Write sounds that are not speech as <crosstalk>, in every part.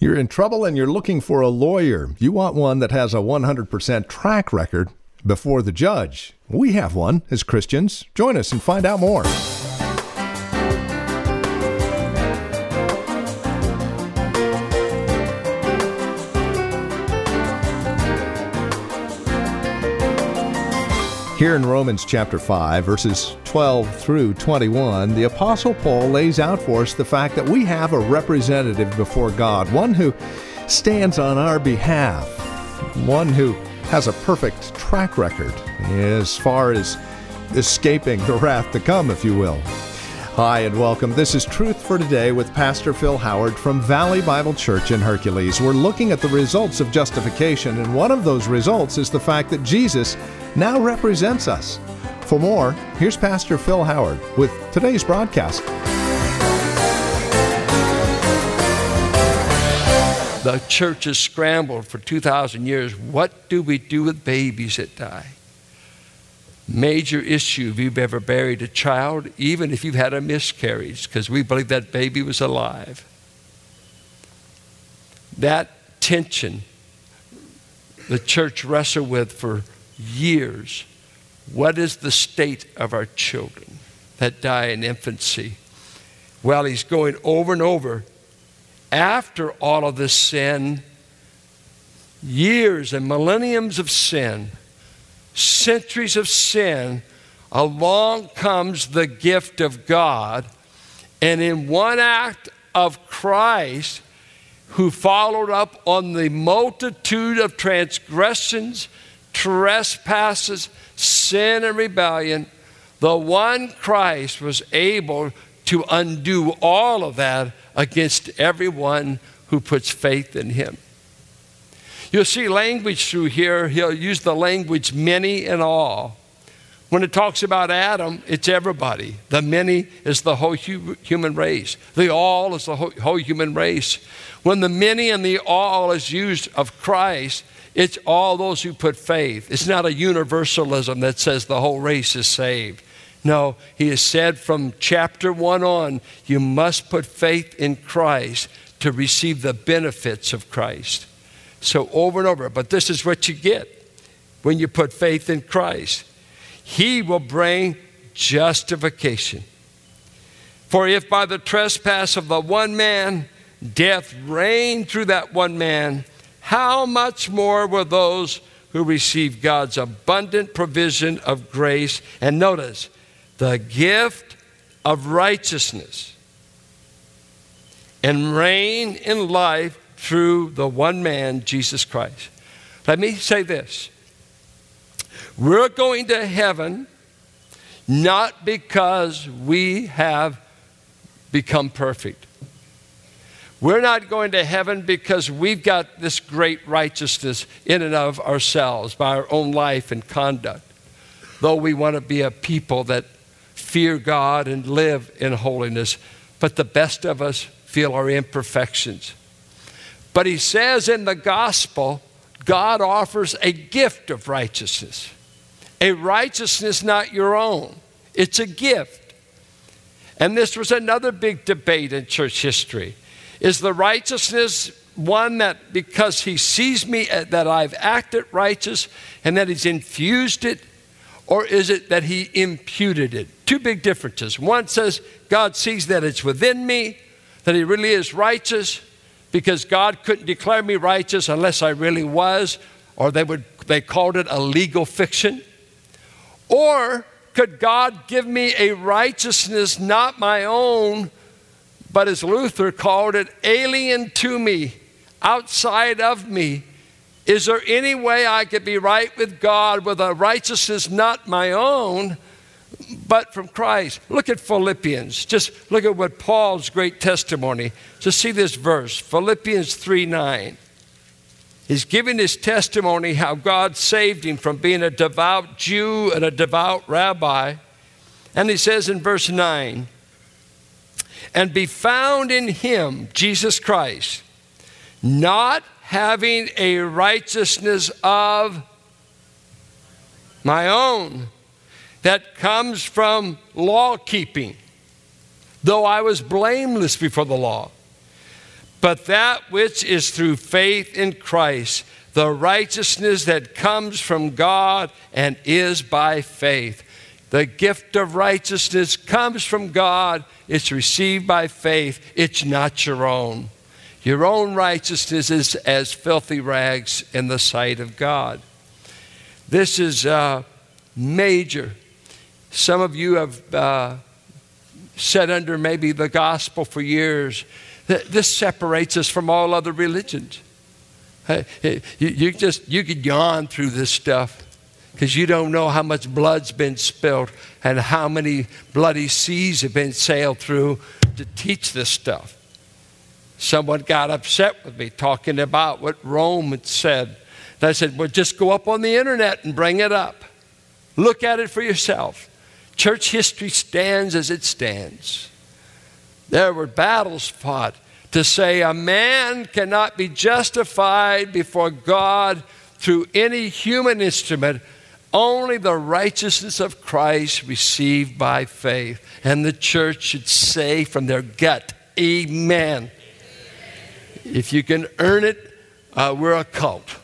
You're in trouble and you're looking for a lawyer. You want one that has a 100% track record before the judge. We have one as Christians. Join us and find out more. Here in Romans chapter 5, verses 12 through 21, the Apostle Paul lays out for us the fact that we have a representative before God, one who stands on our behalf, one who has a perfect track record as far as escaping the wrath to come, if you will. Hi, and welcome. This is Truth for Today with Pastor Phil Howard from Valley Bible Church in Hercules. We're looking at the results of justification, and one of those results is the fact that Jesus now represents us. For more, here's Pastor Phil Howard with today's broadcast. The church has scrambled for 2,000 years. What do we do with babies that die? Major issue if you've ever buried a child, even if you've had a miscarriage, because we believe that baby was alive. That tension the church wrestled with for years. What is the state of our children that die in infancy? Well, he's going over and over. After all of this sin, years and millenniums of sin, centuries of sin, along comes the gift of God. And in one act of Christ, who followed up on the multitude of transgressions, trespasses, sin, and rebellion, the one Christ was able to undo all of that against everyone who puts faith in him. You'll see language through here. He'll use the language many and all. When it talks about Adam, it's everybody. The many is the whole hu- human race. The all is the whole, whole human race. When the many and the all is used of Christ, it's all those who put faith. It's not a universalism that says the whole race is saved. No, he has said from chapter one on, you must put faith in Christ to receive the benefits of Christ. So, over and over. But this is what you get when you put faith in Christ He will bring justification. For if by the trespass of the one man death reigned through that one man, how much more will those who receive God's abundant provision of grace and notice the gift of righteousness and reign in life through the one man, Jesus Christ. Let me say this we're going to heaven not because we have become perfect. We're not going to heaven because we've got this great righteousness in and of ourselves by our own life and conduct. Though we want to be a people that fear God and live in holiness, but the best of us feel our imperfections. But he says in the gospel, God offers a gift of righteousness, a righteousness not your own. It's a gift. And this was another big debate in church history. Is the righteousness one that because he sees me uh, that I've acted righteous and that he's infused it? Or is it that he imputed it? Two big differences. One says God sees that it's within me, that he really is righteous, because God couldn't declare me righteous unless I really was, or they would they called it a legal fiction. Or could God give me a righteousness not my own, but as Luther called it, alien to me, outside of me? Is there any way I could be right with God with a righteousness not my own? But from Christ. Look at Philippians. Just look at what Paul's great testimony. Just see this verse, Philippians 3 9. He's giving his testimony how God saved him from being a devout Jew and a devout rabbi. And he says in verse 9, and be found in him, Jesus Christ, not having a righteousness of my own that comes from law keeping, though I was blameless before the law. but that which is through faith in Christ, the righteousness that comes from God and is by faith. The gift of righteousness comes from God, it's received by faith, it's not your own. Your own righteousness is as filthy rags in the sight of God. This is a major. Some of you have uh, sat under maybe the gospel for years. That this separates us from all other religions. You, you just you could yawn through this stuff because you don't know how much blood's been spilled and how many bloody seas have been sailed through to teach this stuff. Someone got upset with me talking about what Rome had said. And I said, Well, just go up on the internet and bring it up. Look at it for yourself. Church history stands as it stands. There were battles fought to say a man cannot be justified before God through any human instrument, only the righteousness of Christ received by faith. And the church should say from their gut, Amen. If you can earn it, uh, we're a cult.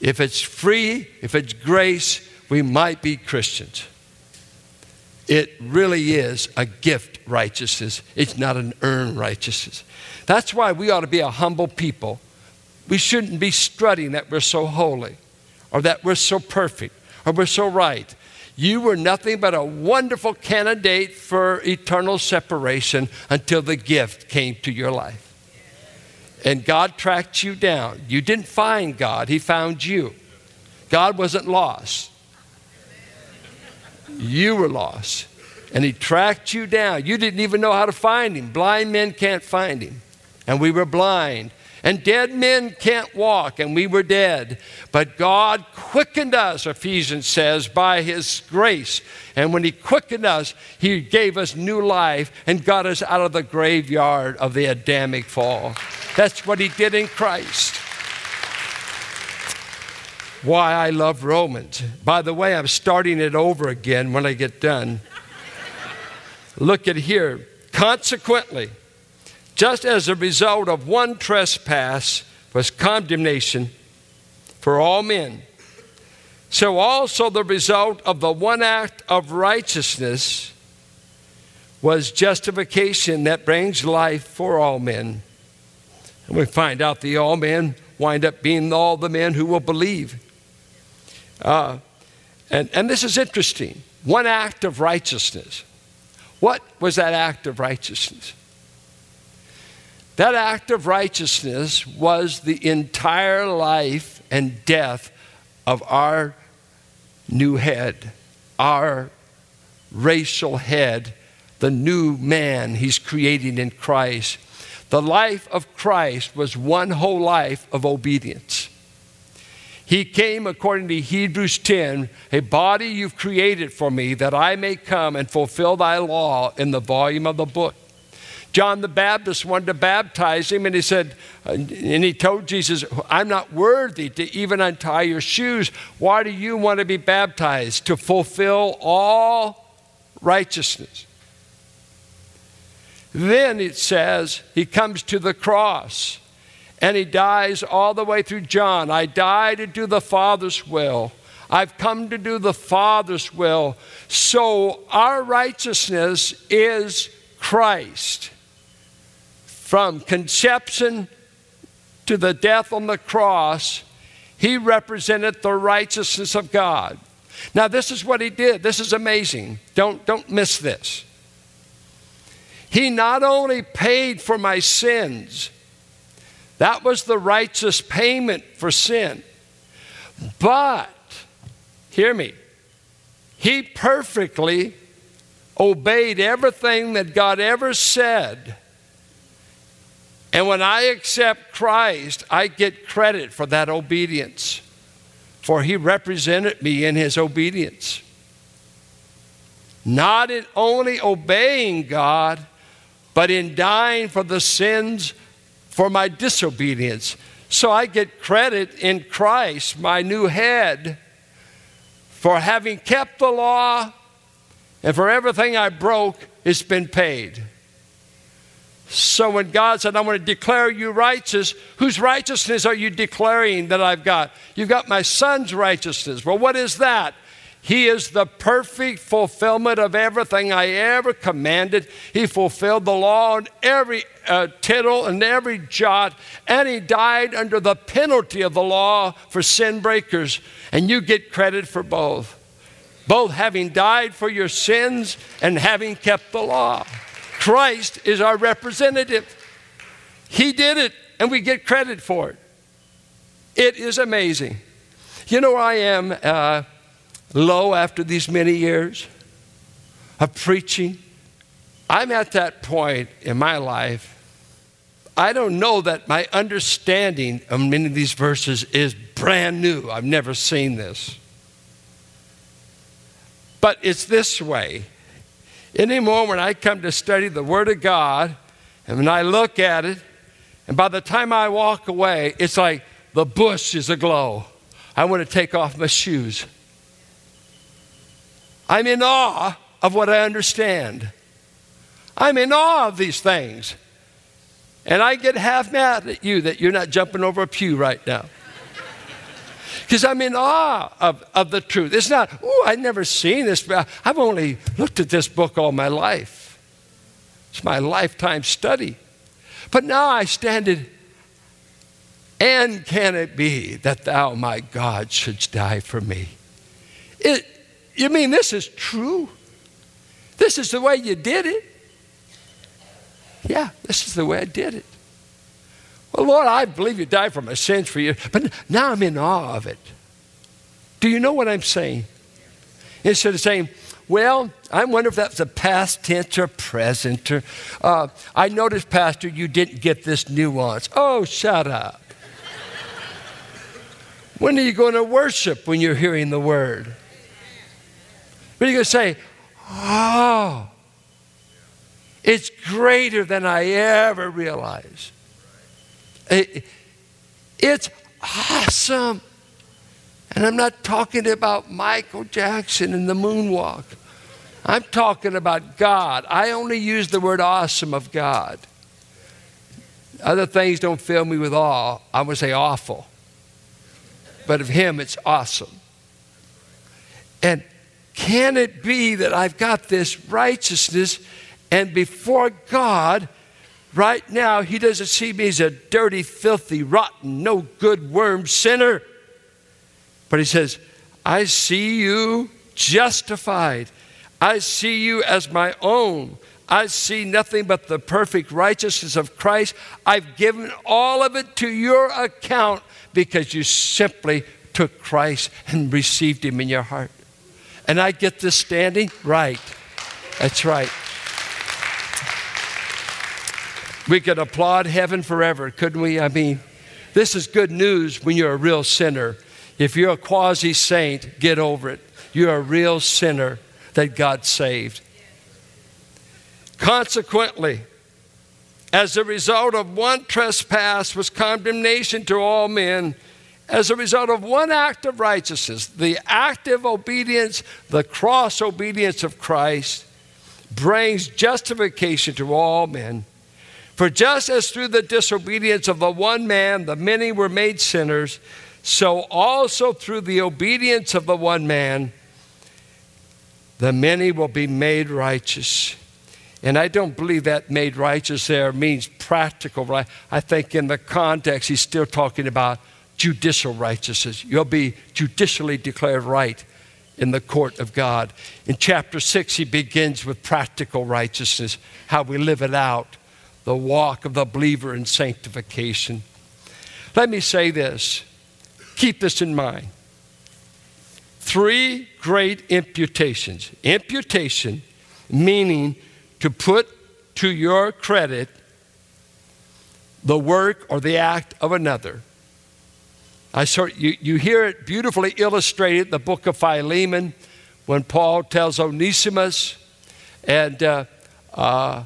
If it's free, if it's grace, we might be Christians. It really is a gift righteousness. It's not an earned righteousness. That's why we ought to be a humble people. We shouldn't be strutting that we're so holy or that we're so perfect or we're so right. You were nothing but a wonderful candidate for eternal separation until the gift came to your life and God tracked you down. You didn't find God, He found you. God wasn't lost. You were lost. And He tracked you down. You didn't even know how to find Him. Blind men can't find Him. And we were blind. And dead men can't walk, and we were dead. But God quickened us, Ephesians says, by His grace. And when He quickened us, He gave us new life and got us out of the graveyard of the Adamic fall. That's what He did in Christ. Why I love Romans. By the way, I'm starting it over again when I get done. Look at here. Consequently, just as a result of one trespass was condemnation for all men, so also the result of the one act of righteousness was justification that brings life for all men. And we find out the all men wind up being all the men who will believe. Uh, and, and this is interesting. One act of righteousness. What was that act of righteousness? That act of righteousness was the entire life and death of our new head, our racial head, the new man he's creating in Christ. The life of Christ was one whole life of obedience. He came, according to Hebrews 10, a body you've created for me that I may come and fulfill thy law in the volume of the book. John the Baptist wanted to baptize him, and he said, uh, and he told Jesus, I'm not worthy to even untie your shoes. Why do you want to be baptized? To fulfill all righteousness. Then it says, he comes to the cross and he dies all the way through John. I die to do the Father's will. I've come to do the Father's will. So our righteousness is Christ. From conception to the death on the cross, he represented the righteousness of God. Now, this is what he did. This is amazing. Don't, don't miss this. He not only paid for my sins, that was the righteous payment for sin, but, hear me, he perfectly obeyed everything that God ever said and when I accept Christ, I get credit for that obedience, for he represented me in his obedience. Not in only obeying God, but in dying for the sins for my disobedience. So I get credit in Christ, my new head, for having kept the law and for everything I broke, it's been paid. So when God said, I want to declare you righteous, whose righteousness are you declaring that I've got? You've got my son's righteousness. Well, what is that? He is the perfect fulfillment of everything I ever commanded. He fulfilled the law in every uh, tittle and every jot, and he died under the penalty of the law for sin breakers. And you get credit for both. Both having died for your sins and having kept the law. Christ is our representative. He did it, and we get credit for it. It is amazing. You know I am uh, low after these many years of preaching? I'm at that point in my life. I don't know that my understanding of many of these verses is brand new. I've never seen this. But it's this way Anymore, when I come to study the Word of God, and when I look at it, and by the time I walk away, it's like the bush is aglow. I want to take off my shoes. I'm in awe of what I understand. I'm in awe of these things. And I get half mad at you that you're not jumping over a pew right now <laughs> because I'm in awe of, of the truth. It's not, oh, I've never seen this. I've only looked at this book all my life. It's my lifetime study. But now I stand it, and can it be that thou, my God, shouldst die for me? It, you mean this is true? This is the way you did it? Yeah, this is the way I did it. Well, Lord, I believe you died for my sins for you, but now I'm in awe of it. Do you know what I'm saying? Instead of saying, well, I wonder if that's a past tense or present. Or, uh, I noticed, Pastor, you didn't get this nuance. Oh, shut up. when are you going to worship when you're hearing the word? When are you going to say, oh, it's greater than I ever realized? It's awesome. And I'm not talking about Michael Jackson and the moonwalk. I'm talking about God. I only use the word awesome of God. Other things don't fill me with awe. I would say awful. But of Him, it's awesome. And can it be that I've got this righteousness and before God, Right now, he doesn't see me as a dirty, filthy, rotten, no good worm sinner. But he says, I see you justified. I see you as my own. I see nothing but the perfect righteousness of Christ. I've given all of it to your account because you simply took Christ and received him in your heart. And I get this standing? Right. That's right. We could applaud heaven forever, couldn't we? I mean, this is good news when you're a real sinner. If you're a quasi saint, get over it. You're a real sinner that God saved. Consequently, as a result of one trespass was condemnation to all men, as a result of one act of righteousness, the active obedience, the cross obedience of Christ, brings justification to all men. For just as through the disobedience of the one man the many were made sinners, so also through the obedience of the one man the many will be made righteous. And I don't believe that made righteous there means practical right. I think in the context he's still talking about judicial righteousness. You'll be judicially declared right in the court of God. In chapter 6 he begins with practical righteousness, how we live it out the walk of the believer in sanctification. Let me say this. Keep this in mind. Three great imputations. Imputation, meaning to put to your credit the work or the act of another. I sort, you, you hear it beautifully illustrated in the book of Philemon when Paul tells Onesimus and uh, uh,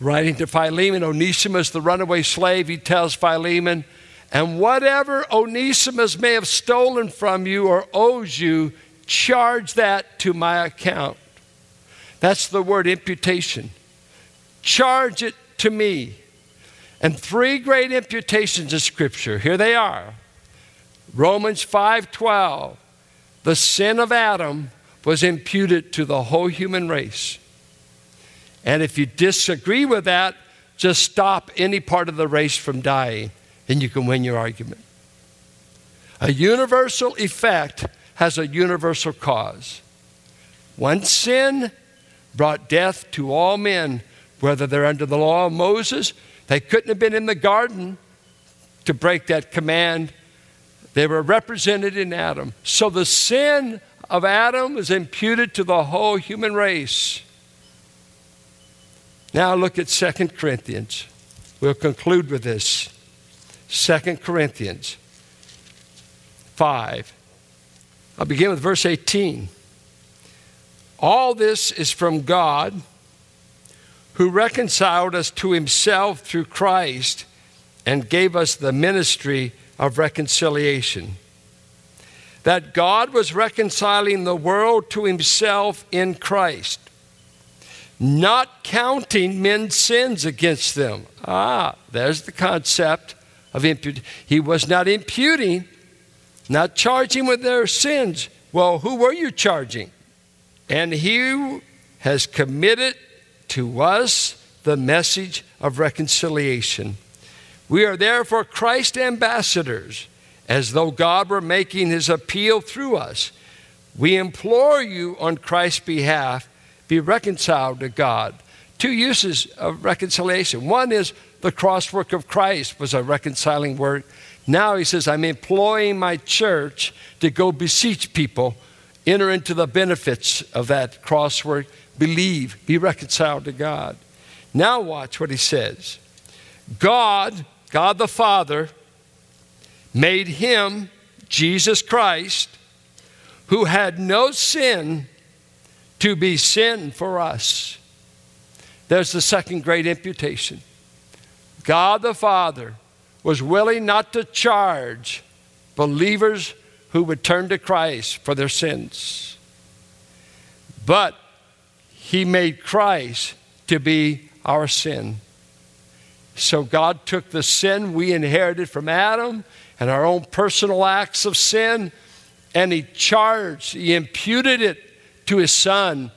Writing to Philemon, Onesimus, the runaway slave, he tells Philemon, and whatever Onesimus may have stolen from you or owes you, charge that to my account. That's the word imputation. Charge it to me. And three great imputations of Scripture. Here they are. Romans 5:12. The sin of Adam was imputed to the whole human race. And if you disagree with that, just stop any part of the race from dying, and you can win your argument. A universal effect has a universal cause. One sin brought death to all men, whether they're under the law of Moses, they couldn't have been in the garden to break that command. They were represented in Adam. So the sin of Adam is imputed to the whole human race. Now look at 2 Corinthians. We'll conclude with this. 2 Corinthians 5. I'll begin with verse 18. All this is from God who reconciled us to himself through Christ and gave us the ministry of reconciliation. That God was reconciling the world to himself in Christ, not counting men's sins against them. Ah, there's the concept of imputing. He was not imputing, not charging with their sins. Well, who were you charging? And he has committed to us the message of reconciliation. We are therefore Christ ambassadors, as though God were making his appeal through us. We implore you on Christ's behalf, be reconciled to God. Two uses of reconciliation. One is the cross work of Christ was a reconciling work. Now he says, I'm employing my church to go beseech people enter into the benefits of that cross work, believe, be reconciled to God. Now, watch what he says God, God the Father, made him, Jesus Christ, who had no sin, to be sin for us. There's the second great imputation. God the Father was willing not to charge believers who would turn to Christ for their sins. But he made Christ to be our sin. So God took the sin we inherited from Adam and our own personal acts of sin, and He charged, He imputed it to His Son.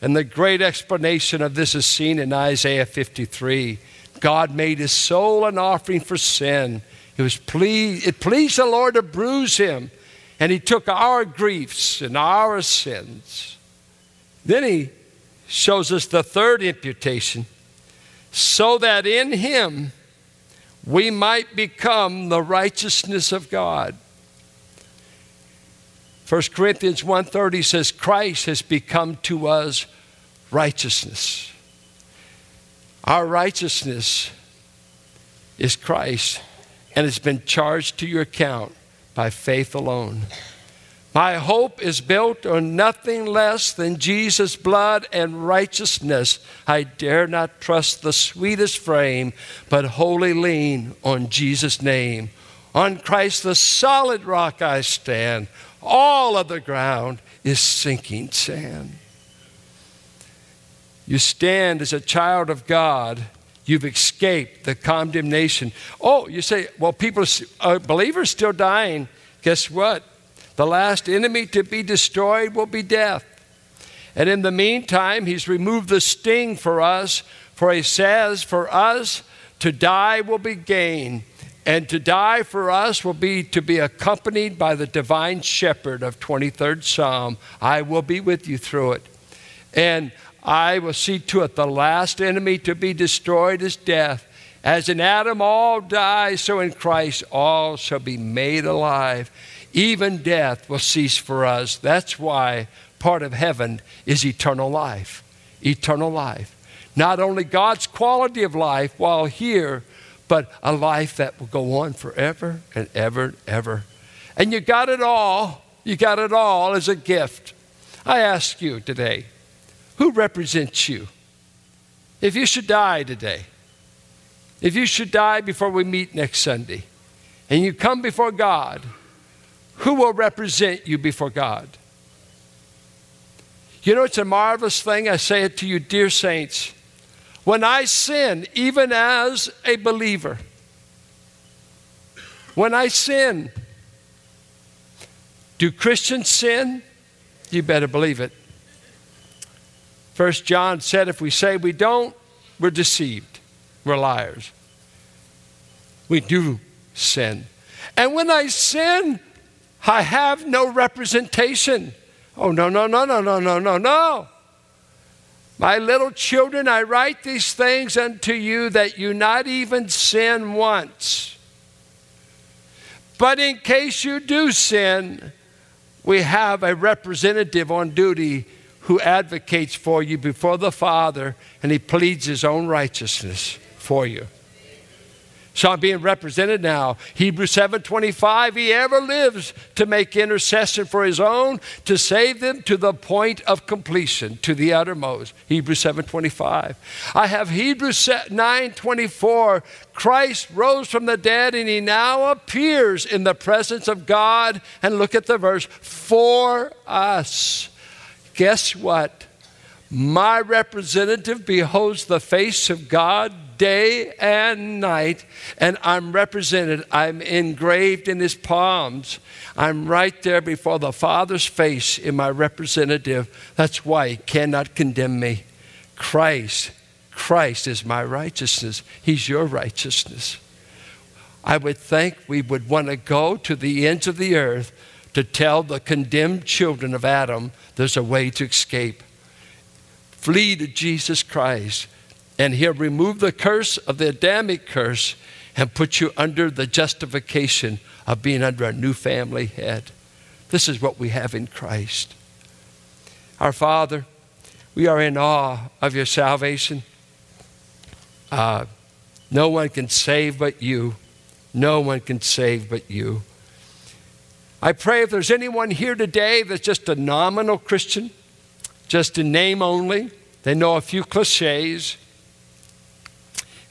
And the great explanation of this is seen in Isaiah 53. God made His soul an offering for sin. It was pleased, it pleased the Lord to bruise Him and he took our griefs and our sins. Then he shows us the third imputation so that in him we might become the righteousness of God. 1 Corinthians 1:30 says Christ has become to us righteousness. Our righteousness is Christ and it's been charged to your account by faith alone. My hope is built on nothing less than Jesus' blood and righteousness. I dare not trust the sweetest frame, but wholly lean on Jesus' name. On Christ, the solid rock, I stand. All of the ground is sinking sand. You stand as a child of God. You've escaped the condemnation. Oh, you say, well, people, uh, believers still dying. Guess what? The last enemy to be destroyed will be death. And in the meantime, he's removed the sting for us, for he says, for us to die will be gain. And to die for us will be to be accompanied by the divine shepherd of 23rd Psalm. I will be with you through it. And I will see to it the last enemy to be destroyed is death. As in Adam all die, so in Christ all shall be made alive. Even death will cease for us. That's why part of heaven is eternal life. Eternal life. Not only God's quality of life while here, but a life that will go on forever and ever and ever. And you got it all. You got it all as a gift. I ask you today who represents you? If you should die today, if you should die before we meet next Sunday, and you come before God, who will represent you before God? You know, it's a marvelous thing. I say it to you, dear saints. When I sin, even as a believer, when I sin, do Christians sin? You better believe it. First John said if we say we don't, we're deceived. We're liars. We do sin. And when I sin, I have no representation. Oh, no, no, no, no, no, no, no, no. My little children, I write these things unto you that you not even sin once. But in case you do sin, we have a representative on duty who advocates for you before the Father and he pleads his own righteousness for you. So I'm being represented now. Hebrews 7:25, he ever lives to make intercession for his own, to save them to the point of completion, to the uttermost. Hebrews 7:25. I have Hebrews 9:24, Christ rose from the dead and he now appears in the presence of God. And look at the verse, for us. Guess what? My representative beholds the face of God day and night, and I'm represented. I'm engraved in his palms. I'm right there before the Father's face in my representative. That's why he cannot condemn me. Christ, Christ is my righteousness. He's your righteousness. I would think we would want to go to the ends of the earth to tell the condemned children of Adam there's a way to escape. Flee to Jesus Christ and he'll remove the curse of the Adamic curse and put you under the justification of being under a new family head. This is what we have in Christ. Our Father, we are in awe of your salvation. Uh, no one can save but you. No one can save but you. I pray if there's anyone here today that's just a nominal Christian, just in name only, they know a few cliches,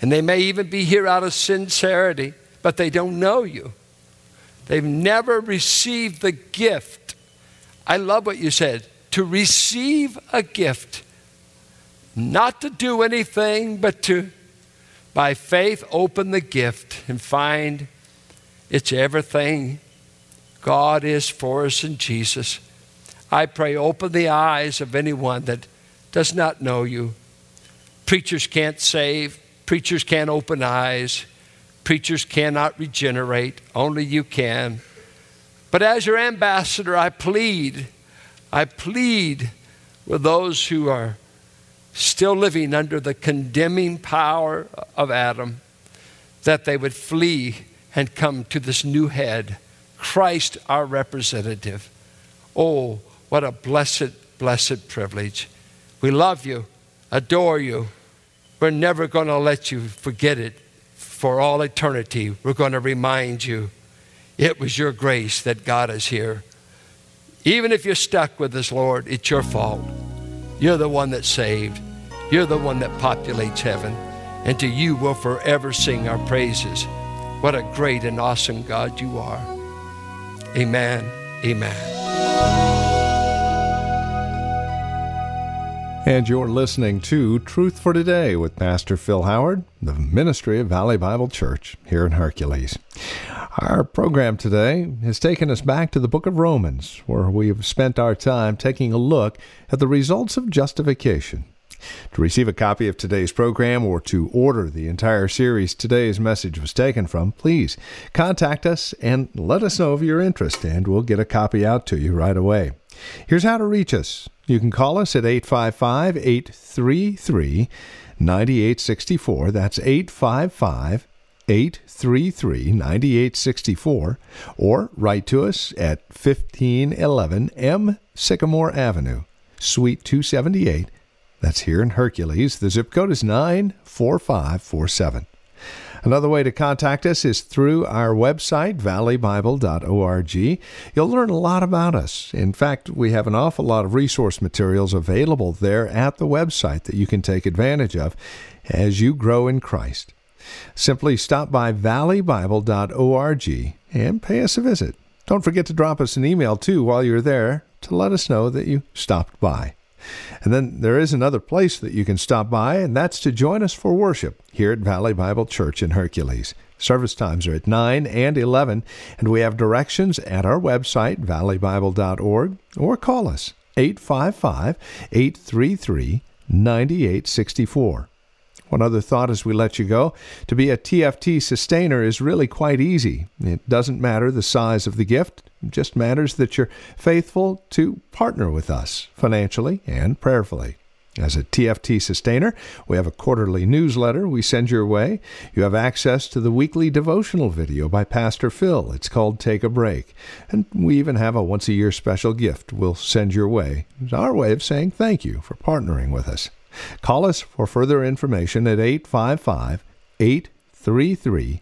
and they may even be here out of sincerity, but they don't know you. They've never received the gift. I love what you said to receive a gift, not to do anything, but to, by faith, open the gift and find it's everything God is for us in Jesus. I pray, open the eyes of anyone that does not know you. Preachers can't save, Preachers can't open eyes. Preachers cannot regenerate. Only you can. But as your ambassador, I plead, I plead with those who are still living under the condemning power of Adam that they would flee and come to this new head, Christ our representative. Oh, what a blessed, blessed privilege. We love you, adore you. We're never going to let you forget it for all eternity. We're going to remind you it was your grace that got us here. Even if you're stuck with us, Lord, it's your fault. You're the one that saved. You're the one that populates heaven. And to you we'll forever sing our praises. What a great and awesome God you are. Amen. Amen. And you're listening to Truth for Today with Pastor Phil Howard, the ministry of Valley Bible Church here in Hercules. Our program today has taken us back to the book of Romans, where we have spent our time taking a look at the results of justification. To receive a copy of today's program or to order the entire series today's message was taken from, please contact us and let us know of your interest, and we'll get a copy out to you right away. Here's how to reach us. You can call us at 855 833 9864. That's 855 833 9864. Or write to us at 1511 M Sycamore Avenue, Suite 278. That's here in Hercules. The zip code is 94547. Another way to contact us is through our website, valleybible.org. You'll learn a lot about us. In fact, we have an awful lot of resource materials available there at the website that you can take advantage of as you grow in Christ. Simply stop by valleybible.org and pay us a visit. Don't forget to drop us an email too while you're there to let us know that you stopped by. And then there is another place that you can stop by, and that's to join us for worship here at Valley Bible Church in Hercules. Service times are at 9 and 11, and we have directions at our website, valleybible.org, or call us 855 833 9864. One other thought as we let you go to be a TFT sustainer is really quite easy. It doesn't matter the size of the gift, it just matters that you're faithful to partner with us financially and prayerfully. As a TFT sustainer, we have a quarterly newsletter we send your way. You have access to the weekly devotional video by Pastor Phil. It's called Take a Break. And we even have a once a year special gift we'll send your way. It's our way of saying thank you for partnering with us. Call us for further information at 855 833